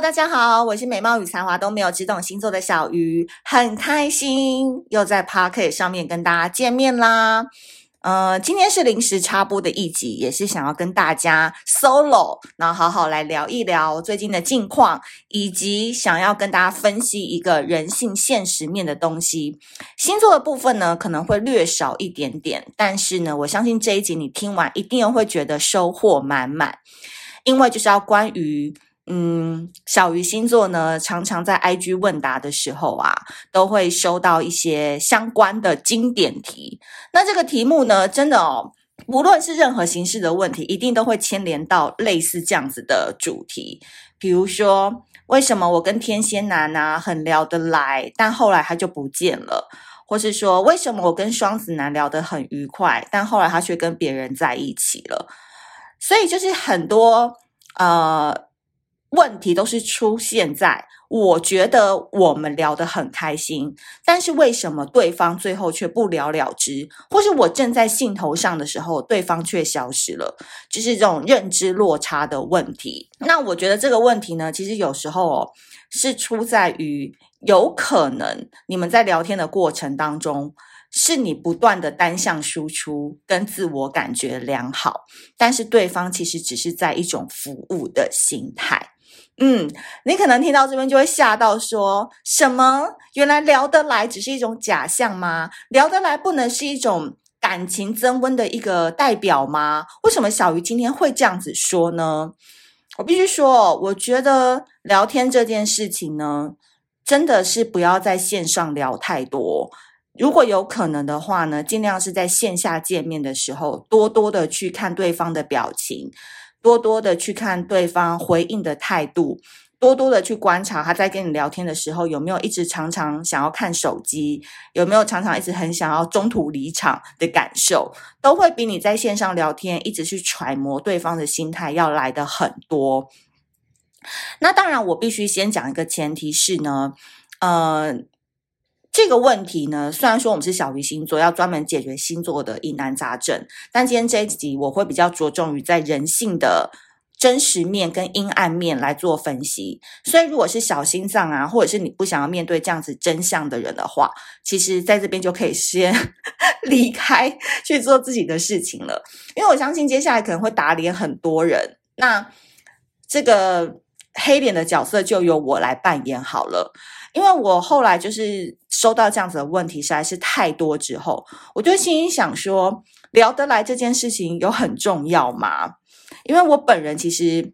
大家好，我是美貌与才华都没有，只懂星座的小鱼，很开心又在 Podcast 上面跟大家见面啦。呃，今天是临时插播的一集，也是想要跟大家 solo，然后好好来聊一聊最近的近况，以及想要跟大家分析一个人性现实面的东西。星座的部分呢，可能会略少一点点，但是呢，我相信这一集你听完一定会觉得收获满满，因为就是要关于。嗯，小鱼星座呢，常常在 IG 问答的时候啊，都会收到一些相关的经典题。那这个题目呢，真的哦，无论是任何形式的问题，一定都会牵连到类似这样子的主题。比如说，为什么我跟天蝎男啊很聊得来，但后来他就不见了？或是说，为什么我跟双子男聊得很愉快，但后来他却跟别人在一起了？所以就是很多呃。问题都是出现在我觉得我们聊得很开心，但是为什么对方最后却不了了之，或是我正在兴头上的时候，对方却消失了，就是这种认知落差的问题。那我觉得这个问题呢，其实有时候哦，是出在于有可能你们在聊天的过程当中，是你不断的单向输出跟自我感觉良好，但是对方其实只是在一种服务的心态。嗯，你可能听到这边就会吓到说，什么？原来聊得来只是一种假象吗？聊得来不能是一种感情增温的一个代表吗？为什么小鱼今天会这样子说呢？我必须说，我觉得聊天这件事情呢，真的是不要在线上聊太多。如果有可能的话呢，尽量是在线下见面的时候，多多的去看对方的表情。多多的去看对方回应的态度，多多的去观察他在跟你聊天的时候有没有一直常常想要看手机，有没有常常一直很想要中途离场的感受，都会比你在线上聊天一直去揣摩对方的心态要来得很多。那当然，我必须先讲一个前提是呢，呃。这个问题呢，虽然说我们是小鱼星座，要专门解决星座的疑难杂症，但今天这一集我会比较着重于在人性的真实面跟阴暗面来做分析。所以，如果是小心脏啊，或者是你不想要面对这样子真相的人的话，其实在这边就可以先 离开去做自己的事情了。因为我相信接下来可能会打脸很多人，那这个黑脸的角色就由我来扮演好了。因为我后来就是收到这样子的问题实在是太多之后，我就心里想说，聊得来这件事情有很重要吗？因为我本人其实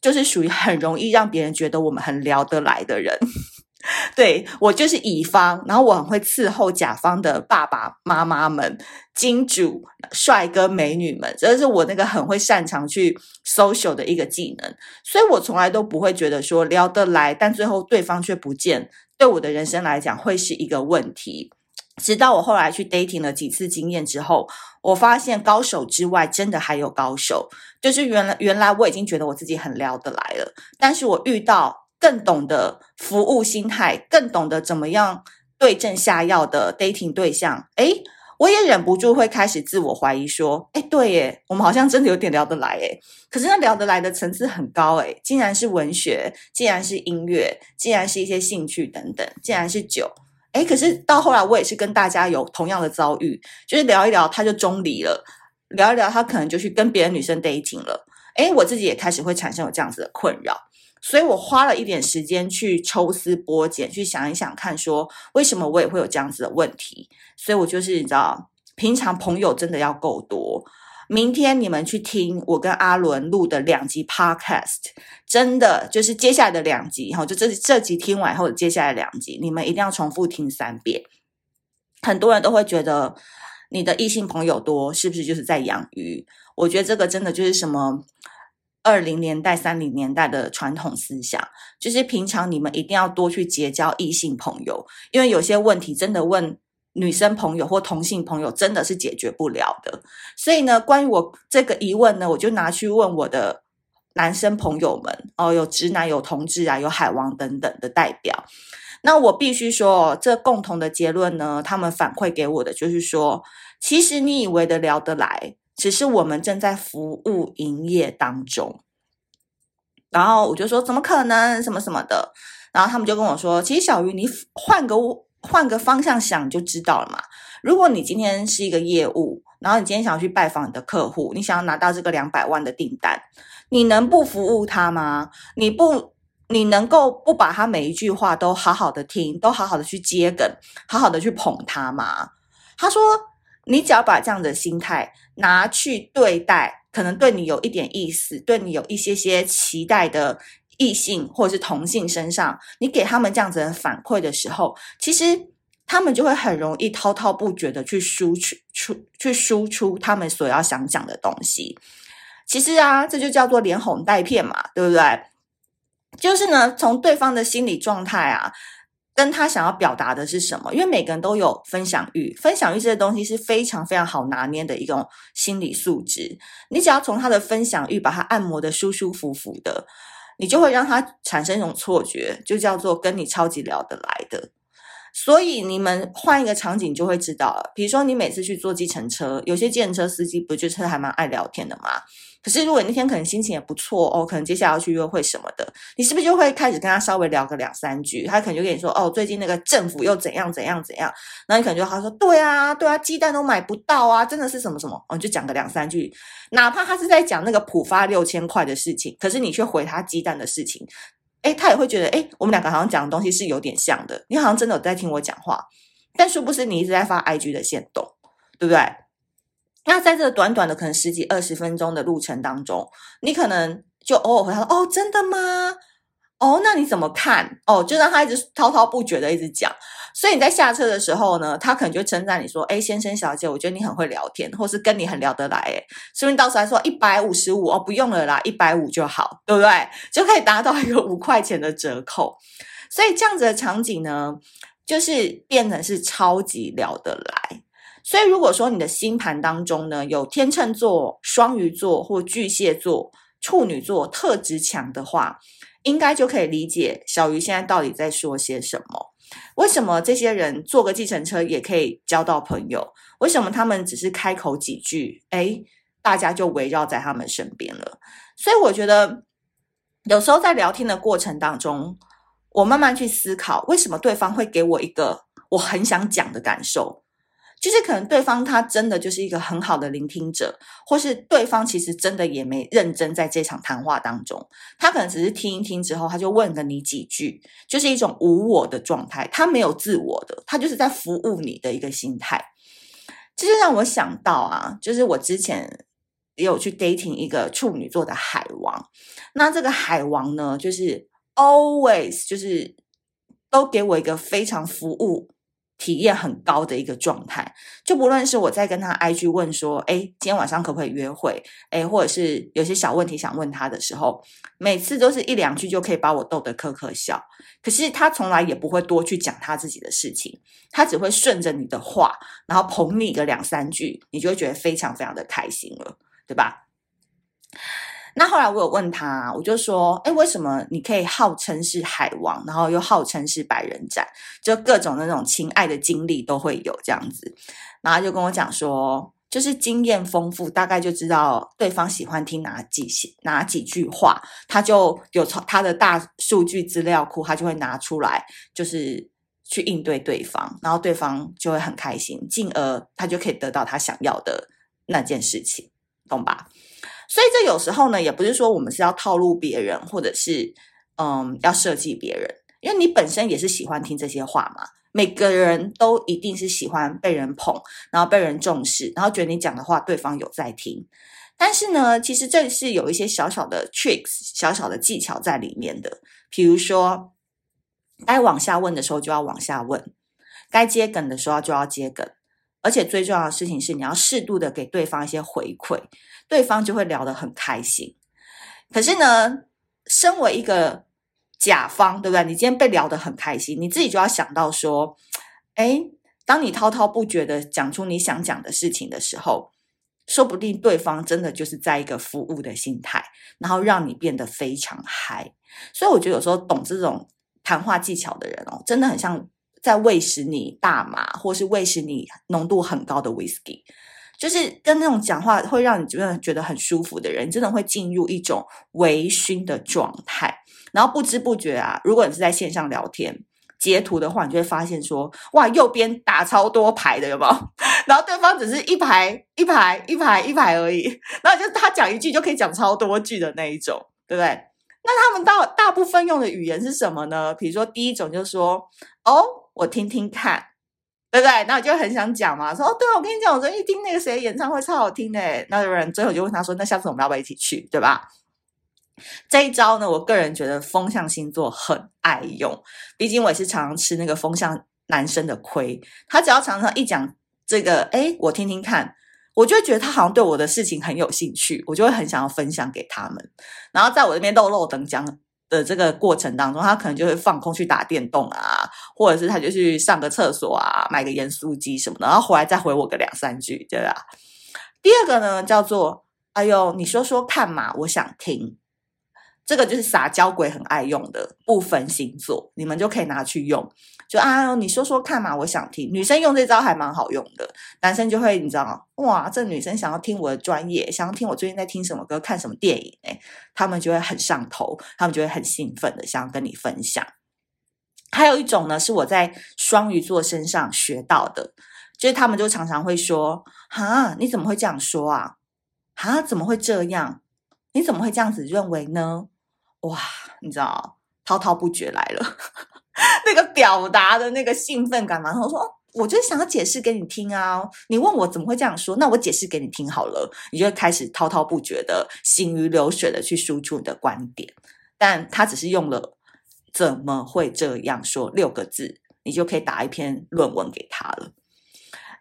就是属于很容易让别人觉得我们很聊得来的人。对，我就是乙方，然后我很会伺候甲方的爸爸妈妈们、金主、帅哥美女们，这是我那个很会擅长去 social 的一个技能，所以我从来都不会觉得说聊得来，但最后对方却不见，对我的人生来讲会是一个问题。直到我后来去 dating 了几次经验之后，我发现高手之外，真的还有高手，就是原来原来我已经觉得我自己很聊得来了，但是我遇到。更懂得服务心态，更懂得怎么样对症下药的 dating 对象，诶，我也忍不住会开始自我怀疑说，诶，对耶，我们好像真的有点聊得来耶，可是那聊得来的层次很高诶，竟然是文学，竟然是音乐，竟然是一些兴趣等等，竟然是酒，诶，可是到后来我也是跟大家有同样的遭遇，就是聊一聊他就中离了，聊一聊他可能就去跟别的女生 dating 了，诶，我自己也开始会产生有这样子的困扰。所以我花了一点时间去抽丝剥茧，去想一想看，说为什么我也会有这样子的问题。所以我就是你知道，平常朋友真的要够多。明天你们去听我跟阿伦录的两集 Podcast，真的就是接下来的两集哈，就这这集听完以后，接下来两集你们一定要重复听三遍。很多人都会觉得你的异性朋友多，是不是就是在养鱼？我觉得这个真的就是什么。二零年代、三零年代的传统思想，就是平常你们一定要多去结交异性朋友，因为有些问题真的问女生朋友或同性朋友真的是解决不了的。所以呢，关于我这个疑问呢，我就拿去问我的男生朋友们哦，有直男、有同志啊，有海王等等的代表。那我必须说，这共同的结论呢，他们反馈给我的就是说，其实你以为的聊得来。只是我们正在服务营业当中，然后我就说怎么可能，什么什么的。然后他们就跟我说，其实小鱼，你换个换个方向想，就知道了嘛。如果你今天是一个业务，然后你今天想要去拜访你的客户，你想要拿到这个两百万的订单，你能不服务他吗？你不，你能够不把他每一句话都好好的听，都好好的去接梗，好好的去捧他吗？他说，你只要把这样的心态拿去对待，可能对你有一点意思，对你有一些些期待的异性或者是同性身上，你给他们这样子的反馈的时候，其实。他们就会很容易滔滔不绝的去输出出去输出他们所要想讲的东西。其实啊，这就叫做连哄带骗嘛，对不对？就是呢，从对方的心理状态啊，跟他想要表达的是什么。因为每个人都有分享欲，分享欲这些东西是非常非常好拿捏的一种心理素质。你只要从他的分享欲把他按摩得舒舒服服的，你就会让他产生一种错觉，就叫做跟你超级聊得来的。所以你们换一个场景就会知道了。比如说，你每次去坐计程车，有些计程车司机不就是还蛮爱聊天的吗？可是如果那天可能心情也不错哦，可能接下来要去约会什么的，你是不是就会开始跟他稍微聊个两三句？他可能就跟你说哦，最近那个政府又怎样怎样怎样。那你可能就他说对啊对啊，鸡蛋都买不到啊，真的是什么什么哦，你就讲个两三句，哪怕他是在讲那个浦发六千块的事情，可是你却回他鸡蛋的事情。诶，他也会觉得，诶，我们两个好像讲的东西是有点像的。你好像真的有在听我讲话，但殊不知你一直在发 IG 的线动，对不对？那在这短短的可能十几二十分钟的路程当中，你可能就偶尔回答说，哦，真的吗？哦，那你怎么看？哦，就让他一直滔滔不绝的一直讲。所以你在下车的时候呢，他可能就称赞你说：“哎，先生小姐，我觉得你很会聊天，或是跟你很聊得来。”哎，说不定到时候还说一百五十五哦，不用了啦，一百五就好，对不对？就可以达到一个五块钱的折扣。所以这样子的场景呢，就是变成是超级聊得来。所以如果说你的星盘当中呢，有天秤座、双鱼座或巨蟹座、处女座特质强的话，应该就可以理解小鱼现在到底在说些什么。为什么这些人坐个计程车也可以交到朋友？为什么他们只是开口几句，诶，大家就围绕在他们身边了？所以我觉得，有时候在聊天的过程当中，我慢慢去思考，为什么对方会给我一个我很想讲的感受。就是可能对方他真的就是一个很好的聆听者，或是对方其实真的也没认真在这场谈话当中，他可能只是听一听之后，他就问了你几句，就是一种无我的状态，他没有自我的，他就是在服务你的一个心态。这就让我想到啊，就是我之前也有去 dating 一个处女座的海王，那这个海王呢，就是 always 就是都给我一个非常服务。体验很高的一个状态，就不论是我在跟他 IG 问说，哎，今天晚上可不可以约会？哎，或者是有些小问题想问他的时候，每次都是一两句就可以把我逗得呵呵笑。可是他从来也不会多去讲他自己的事情，他只会顺着你的话，然后捧你个两三句，你就会觉得非常非常的开心了，对吧？那后来我有问他，我就说，哎，为什么你可以号称是海王，然后又号称是百人斩，就各种那种情爱的经历都会有这样子。然后他就跟我讲说，就是经验丰富，大概就知道对方喜欢听哪几哪几句话，他就有从他的大数据资料库，他就会拿出来，就是去应对对方，然后对方就会很开心，进而他就可以得到他想要的那件事情，懂吧？所以这有时候呢，也不是说我们是要套路别人，或者是嗯要设计别人，因为你本身也是喜欢听这些话嘛。每个人都一定是喜欢被人捧，然后被人重视，然后觉得你讲的话对方有在听。但是呢，其实这是有一些小小的 tricks、小小的技巧在里面的。比如说，该往下问的时候就要往下问，该接梗的时候就要接梗。而且最重要的事情是，你要适度的给对方一些回馈，对方就会聊得很开心。可是呢，身为一个甲方，对不对？你今天被聊得很开心，你自己就要想到说，诶，当你滔滔不绝的讲出你想讲的事情的时候，说不定对方真的就是在一个服务的心态，然后让你变得非常嗨。所以我觉得有时候懂这种谈话技巧的人哦，真的很像。在喂食你大麻，或是喂食你浓度很高的 whisky，就是跟那种讲话会让你觉得觉得很舒服的人，真的会进入一种微醺的状态。然后不知不觉啊，如果你是在线上聊天截图的话，你就会发现说，哇，右边打超多排的，有没有？然后对方只是一排一排一排一排而已，然后就是他讲一句就可以讲超多句的那一种，对不对？那他们大大部分用的语言是什么呢？比如说第一种就是说，哦，我听听看。对不对？那我就很想讲嘛，说哦，对，我跟你讲，我昨天一听那个谁演唱会超好听的。那有人最后就问他说，那下次我们要不要一起去？对吧？这一招呢，我个人觉得风象星座很爱用，毕竟我也是常常吃那个风象男生的亏。他只要常常一讲这个，哎，我听听看，我就会觉得他好像对我的事情很有兴趣，我就会很想要分享给他们。然后在我这边漏漏等讲。的这个过程当中，他可能就会放空去打电动啊，或者是他就去上个厕所啊，买个盐酥鸡什么的，然后回来再回我个两三句，对吧？第二个呢，叫做“哎呦，你说说看嘛，我想听”。这个就是撒娇鬼很爱用的，部分星座，你们就可以拿去用。就啊，你说说看嘛，我想听。女生用这招还蛮好用的，男生就会你知道吗？哇，这女生想要听我的专业，想要听我最近在听什么歌、看什么电影，诶，他们就会很上头，他们就会很兴奋的想要跟你分享。还有一种呢，是我在双鱼座身上学到的，就是他们就常常会说：“哈，你怎么会这样说啊？哈，怎么会这样？你怎么会这样子认为呢？”哇，你知道，滔滔不绝来了，那个表达的那个兴奋感嘛。然后说，我就想要解释给你听啊。你问我怎么会这样说，那我解释给你听好了。你就开始滔滔不绝的、行云流水的去输出你的观点。但他只是用了“怎么会这样说”六个字，你就可以打一篇论文给他了。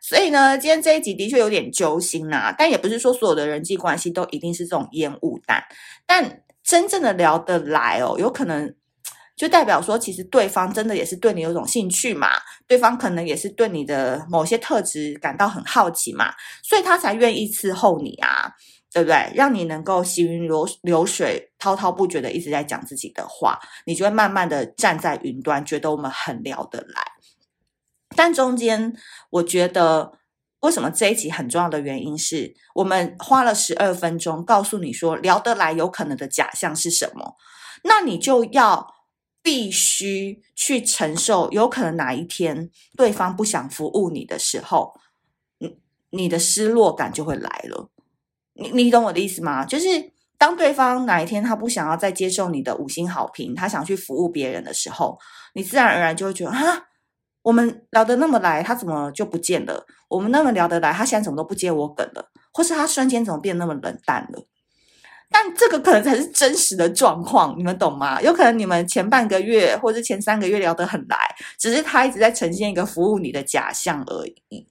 所以呢，今天这一集的确有点揪心呐、啊。但也不是说所有的人际关系都一定是这种烟雾弹，但。真正的聊得来哦，有可能 就代表说，其实对方真的也是对你有种兴趣嘛，对方可能也是对你的某些特质感到很好奇嘛，所以他才愿意伺候你啊，对不对？让你能够行云流流水、滔滔不绝的一直在讲自己的话，你就会慢慢的站在云端，觉得我们很聊得来。但中间，我觉得。为什么这一集很重要的原因是我们花了十二分钟告诉你说聊得来有可能的假象是什么，那你就要必须去承受有可能哪一天对方不想服务你的时候，你你的失落感就会来了。你你懂我的意思吗？就是当对方哪一天他不想要再接受你的五星好评，他想去服务别人的时候，你自然而然就会觉得啊。我们聊得那么来，他怎么就不见了？我们那么聊得来，他现在怎么都不接我梗了？或是他瞬间怎么变那么冷淡了？但这个可能才是真实的状况，你们懂吗？有可能你们前半个月或者前三个月聊得很来，只是他一直在呈现一个服务你的假象而已。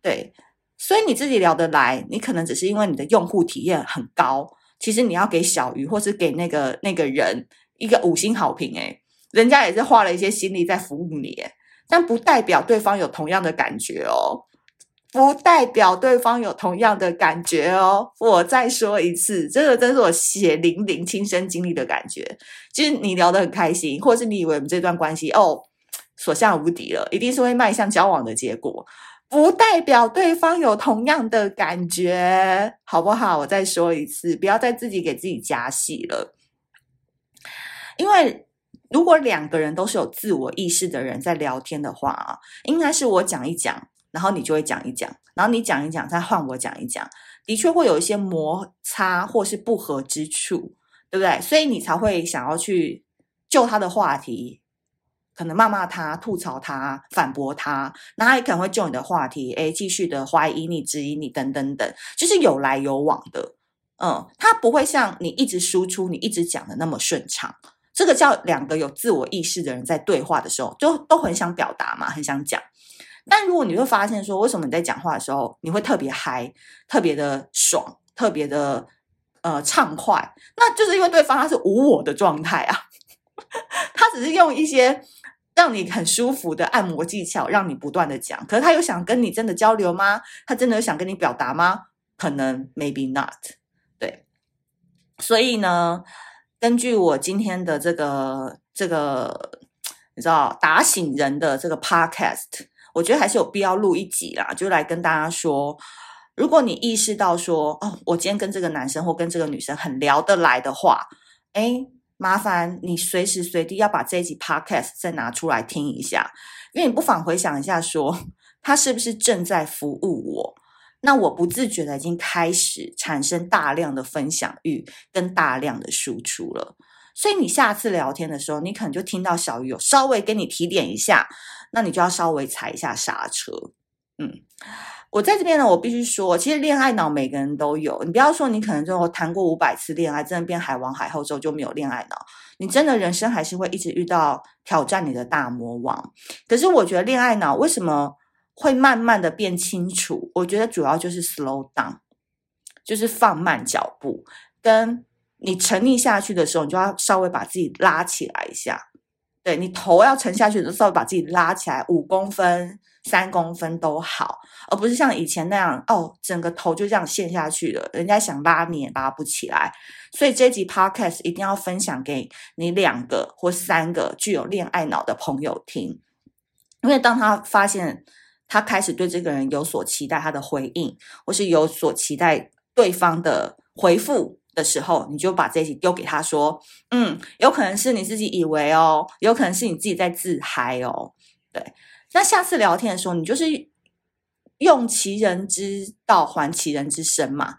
对，所以你自己聊得来，你可能只是因为你的用户体验很高。其实你要给小鱼或是给那个那个人一个五星好评，诶，人家也是花了一些心力在服务你，诶。但不代表对方有同样的感觉哦，不代表对方有同样的感觉哦。我再说一次，这个真是我血淋淋亲身经历的感觉。就是你聊得很开心，或是你以为我们这段关系哦，所向无敌了，一定是会迈向交往的结果，不代表对方有同样的感觉，好不好？我再说一次，不要再自己给自己加戏了，因为。如果两个人都是有自我意识的人在聊天的话啊，应该是我讲一讲，然后你就会讲一讲，然后你讲一讲，再换我讲一讲，的确会有一些摩擦或是不合之处，对不对？所以你才会想要去就他的话题，可能骂骂他、吐槽他、反驳他，那他也可能会就你的话题，诶，继续的怀疑你、质疑你等等等，就是有来有往的，嗯，他不会像你一直输出、你一直讲的那么顺畅。这个叫两个有自我意识的人在对话的时候，就都很想表达嘛，很想讲。但如果你会发现说，为什么你在讲话的时候，你会特别嗨，特别的爽，特别的呃畅快，那就是因为对方他是无我的状态啊，他只是用一些让你很舒服的按摩技巧，让你不断的讲。可是他有想跟你真的交流吗？他真的有想跟你表达吗？可能 maybe not。对，所以呢。根据我今天的这个这个，你知道打醒人的这个 podcast，我觉得还是有必要录一集啦，就来跟大家说，如果你意识到说，哦，我今天跟这个男生或跟这个女生很聊得来的话，哎，麻烦你随时随地要把这一集 podcast 再拿出来听一下，因为你不妨回想一下说，说 他是不是正在服务我？那我不自觉的已经开始产生大量的分享欲跟大量的输出了，所以你下次聊天的时候，你可能就听到小鱼有稍微跟你提点一下，那你就要稍微踩一下刹车。嗯，我在这边呢，我必须说，其实恋爱脑每个人都有，你不要说你可能就谈过五百次恋爱，真的变海王海后之后就没有恋爱脑，你真的人生还是会一直遇到挑战你的大魔王。可是我觉得恋爱脑为什么？会慢慢的变清楚，我觉得主要就是 slow down，就是放慢脚步。跟你沉溺下去的时候，你就要稍微把自己拉起来一下。对，你头要沉下去的时候，稍微把自己拉起来，五公分、三公分都好，而不是像以前那样哦，整个头就这样陷下去了，人家想拉你也拉不起来。所以这集 podcast 一定要分享给你两个或三个具有恋爱脑的朋友听，因为当他发现。他开始对这个人有所期待，他的回应，或是有所期待对方的回复的时候，你就把这些丢给他说：“嗯，有可能是你自己以为哦，有可能是你自己在自嗨哦。”对，那下次聊天的时候，你就是用其人之道还其人之身嘛，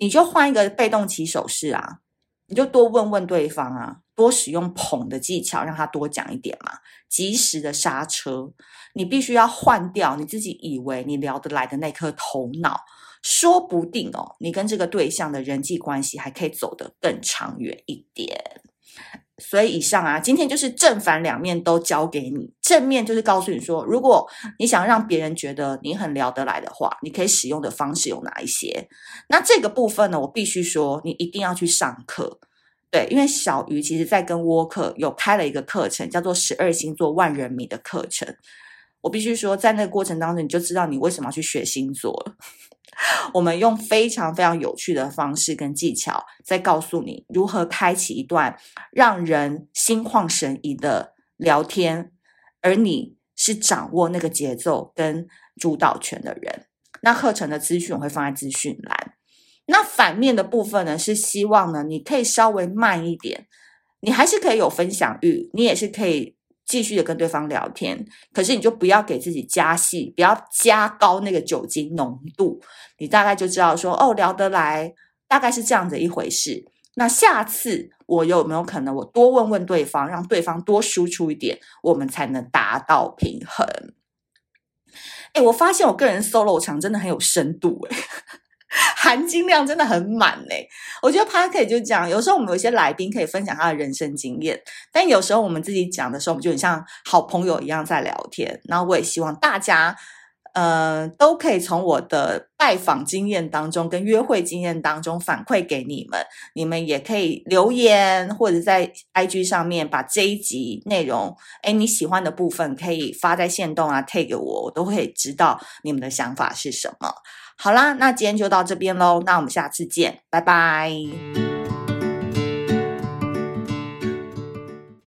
你就换一个被动起手势啊，你就多问问对方啊。多使用捧的技巧，让他多讲一点嘛。及时的刹车，你必须要换掉你自己以为你聊得来的那颗头脑，说不定哦，你跟这个对象的人际关系还可以走得更长远一点。所以以上啊，今天就是正反两面都教给你。正面就是告诉你说，如果你想让别人觉得你很聊得来的话，你可以使用的方式有哪一些？那这个部分呢，我必须说，你一定要去上课。对，因为小鱼其实在跟沃克有开了一个课程，叫做《十二星座万人迷》的课程。我必须说，在那个过程当中，你就知道你为什么要去学星座了。我们用非常非常有趣的方式跟技巧，在告诉你如何开启一段让人心旷神怡的聊天，而你是掌握那个节奏跟主导权的人。那课程的资讯我会放在资讯栏。那反面的部分呢，是希望呢，你可以稍微慢一点，你还是可以有分享欲，你也是可以继续的跟对方聊天，可是你就不要给自己加戏，不要加高那个酒精浓度，你大概就知道说，哦，聊得来，大概是这样的一回事。那下次我有没有可能，我多问问对方，让对方多输出一点，我们才能达到平衡。哎，我发现我个人 solo 场真的很有深度，哎。含金量真的很满嘞，我觉得 Podcast 就讲，有时候我们有些来宾可以分享他的人生经验，但有时候我们自己讲的时候，我们就很像好朋友一样在聊天。然后我也希望大家，呃，都可以从我的拜访经验当中跟约会经验当中反馈给你们，你们也可以留言或者在 IG 上面把这一集内容，诶，你喜欢的部分可以发在线动啊，tag 我，我都会知道你们的想法是什么。好啦，那今天就到这边喽，那我们下次见，拜拜。